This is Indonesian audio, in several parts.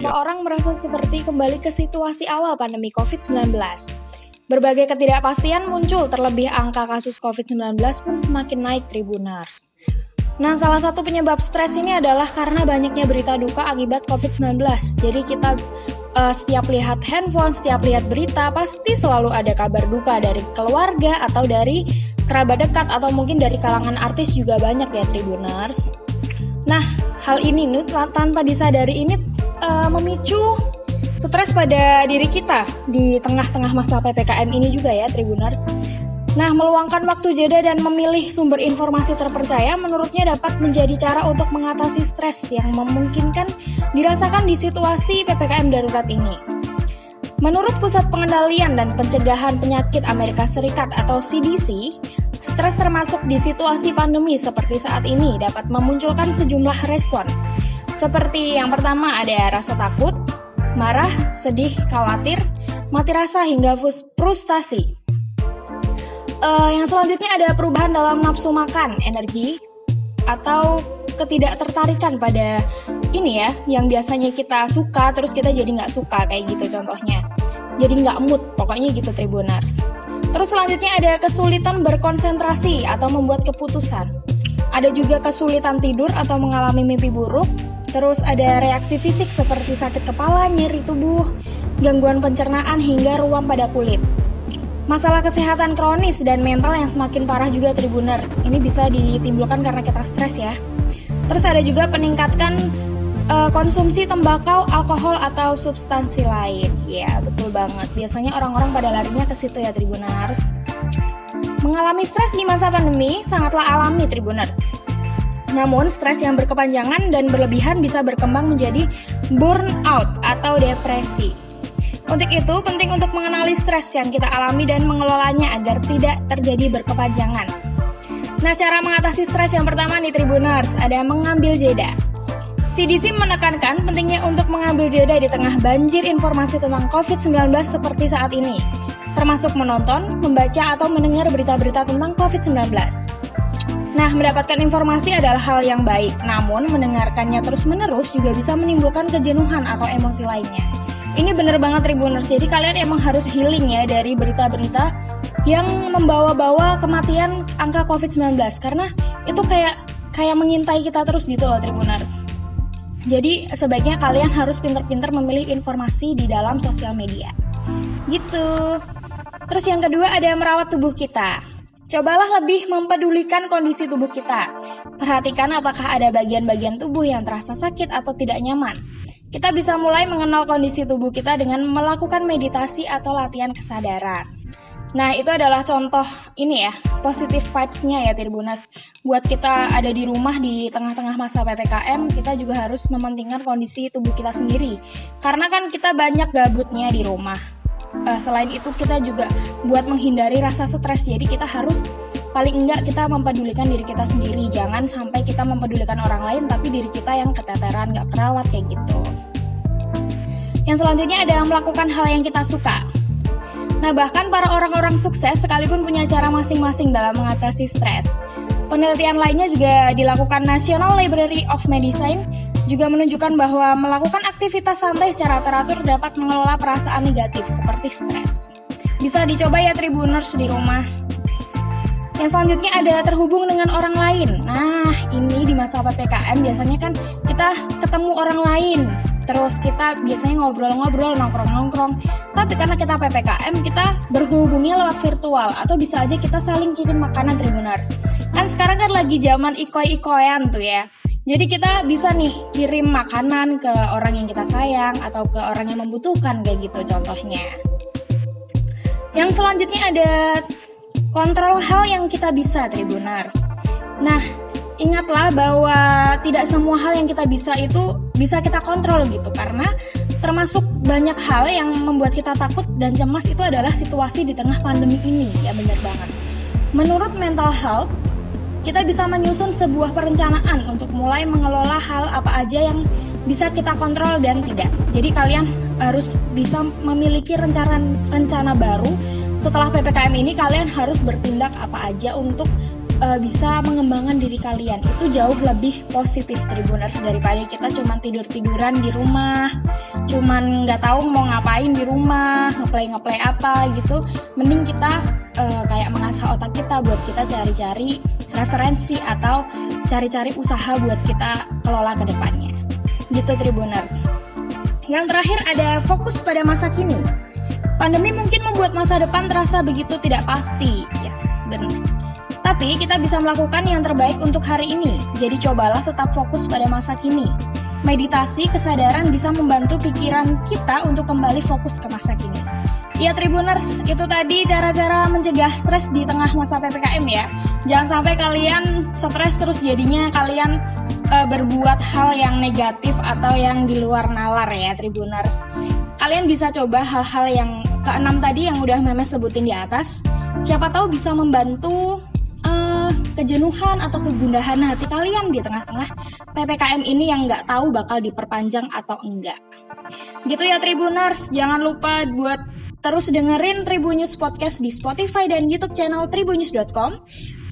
beberapa orang merasa seperti kembali ke situasi awal pandemi COVID-19. Berbagai ketidakpastian muncul, terlebih angka kasus COVID-19 pun semakin naik Tribuners. Nah, salah satu penyebab stres ini adalah karena banyaknya berita duka akibat COVID-19. Jadi kita uh, setiap lihat handphone, setiap lihat berita, pasti selalu ada kabar duka dari keluarga atau dari kerabat dekat atau mungkin dari kalangan artis juga banyak ya Tribuners. Nah, hal ini nih tanpa disadari ini uh, memicu stres pada diri kita di tengah-tengah masa PPKM ini juga ya Tribuners. Nah, meluangkan waktu jeda dan memilih sumber informasi terpercaya menurutnya dapat menjadi cara untuk mengatasi stres yang memungkinkan dirasakan di situasi PPKM darurat ini. Menurut Pusat Pengendalian dan Pencegahan Penyakit Amerika Serikat atau CDC, stres termasuk di situasi pandemi seperti saat ini dapat memunculkan sejumlah respon. Seperti yang pertama ada rasa takut, marah, sedih, khawatir, mati rasa hingga frustasi. Uh, yang selanjutnya ada perubahan dalam nafsu makan, energi, atau ketidaktertarikan pada ini ya, yang biasanya kita suka terus kita jadi nggak suka kayak gitu contohnya. Jadi nggak mood, pokoknya gitu Tribunars. Terus selanjutnya ada kesulitan berkonsentrasi atau membuat keputusan. Ada juga kesulitan tidur atau mengalami mimpi buruk, Terus ada reaksi fisik seperti sakit kepala, nyeri tubuh, gangguan pencernaan hingga ruam pada kulit. Masalah kesehatan kronis dan mental yang semakin parah juga Tribuners. Ini bisa ditimbulkan karena kita stres ya. Terus ada juga peningkatkan uh, konsumsi tembakau, alkohol atau substansi lain. Ya, betul banget. Biasanya orang-orang pada larinya ke situ ya Tribuners. Mengalami stres di masa pandemi sangatlah alami Tribuners. Namun, stres yang berkepanjangan dan berlebihan bisa berkembang menjadi burnout atau depresi. Untuk itu, penting untuk mengenali stres yang kita alami dan mengelolanya agar tidak terjadi berkepanjangan. Nah, cara mengatasi stres yang pertama nih Tribuners, ada mengambil jeda. CDC menekankan pentingnya untuk mengambil jeda di tengah banjir informasi tentang COVID-19 seperti saat ini, termasuk menonton, membaca, atau mendengar berita-berita tentang COVID-19. Nah, mendapatkan informasi adalah hal yang baik, namun mendengarkannya terus-menerus juga bisa menimbulkan kejenuhan atau emosi lainnya. Ini bener banget Tribuners, jadi kalian emang harus healing ya dari berita-berita yang membawa-bawa kematian angka COVID-19 karena itu kayak kayak mengintai kita terus gitu loh Tribuners. Jadi sebaiknya kalian harus pinter-pinter memilih informasi di dalam sosial media. Gitu. Terus yang kedua ada merawat tubuh kita. Cobalah lebih mempedulikan kondisi tubuh kita. Perhatikan apakah ada bagian-bagian tubuh yang terasa sakit atau tidak nyaman. Kita bisa mulai mengenal kondisi tubuh kita dengan melakukan meditasi atau latihan kesadaran. Nah, itu adalah contoh ini ya, positive vibes-nya ya Tribuners. Buat kita ada di rumah di tengah-tengah masa PPKM, kita juga harus mementingkan kondisi tubuh kita sendiri. Karena kan kita banyak gabutnya di rumah uh, selain itu kita juga buat menghindari rasa stres. Jadi kita harus paling enggak kita mempedulikan diri kita sendiri. Jangan sampai kita mempedulikan orang lain tapi diri kita yang keteteran nggak kerawat kayak gitu. Yang selanjutnya ada melakukan hal yang kita suka. Nah, bahkan para orang-orang sukses sekalipun punya cara masing-masing dalam mengatasi stres. Penelitian lainnya juga dilakukan National Library of Medicine juga menunjukkan bahwa melakukan aktivitas santai secara teratur dapat mengelola perasaan negatif seperti stres. Bisa dicoba ya Tribuners di rumah. Yang selanjutnya ada terhubung dengan orang lain. Nah, ini di masa PPKM biasanya kan kita ketemu orang lain. Terus kita biasanya ngobrol-ngobrol, nongkrong-nongkrong. Tapi karena kita PPKM, kita berhubungnya lewat virtual atau bisa aja kita saling kirim makanan Tribuners. Kan sekarang kan lagi zaman ikoy-ikoyan tuh ya. Jadi kita bisa nih kirim makanan ke orang yang kita sayang atau ke orang yang membutuhkan kayak gitu contohnya. Yang selanjutnya ada kontrol hal yang kita bisa Tribunars. Nah, ingatlah bahwa tidak semua hal yang kita bisa itu bisa kita kontrol gitu karena termasuk banyak hal yang membuat kita takut dan cemas itu adalah situasi di tengah pandemi ini ya benar banget. Menurut mental health kita bisa menyusun sebuah perencanaan untuk mulai mengelola hal apa aja yang bisa kita kontrol dan tidak. Jadi kalian harus bisa memiliki rencana rencana baru. Setelah PPKM ini kalian harus bertindak apa aja untuk uh, bisa mengembangkan diri kalian. Itu jauh lebih positif Tribuners daripada kita cuman tidur tiduran di rumah cuman nggak tahu mau ngapain di rumah ngeplay ngeplay apa gitu. Mending kita uh, kayak mengasah otak kita buat kita cari-cari referensi atau cari-cari usaha buat kita kelola ke depannya gitu Tribuners yang terakhir ada fokus pada masa kini Pandemi mungkin membuat masa depan terasa begitu tidak pasti. Yes, benar. Tapi kita bisa melakukan yang terbaik untuk hari ini. Jadi cobalah tetap fokus pada masa kini. Meditasi kesadaran bisa membantu pikiran kita untuk kembali fokus ke masa kini. Ya Tribuners, itu tadi cara-cara mencegah stres di tengah masa PPKM ya. Jangan sampai kalian stres terus jadinya kalian uh, berbuat hal yang negatif atau yang di luar nalar ya Tribuners. Kalian bisa coba hal-hal yang keenam tadi yang udah Memes sebutin di atas, siapa tahu bisa membantu uh, kejenuhan atau kegundahan hati kalian di tengah-tengah PPKM ini yang nggak tahu bakal diperpanjang atau enggak. Gitu ya Tribuners, jangan lupa buat terus dengerin Tribunnews Podcast di Spotify dan YouTube channel tribunnews.com.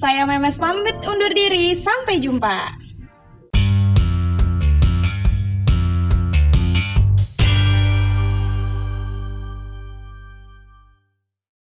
Saya Memes pamit undur diri, sampai jumpa.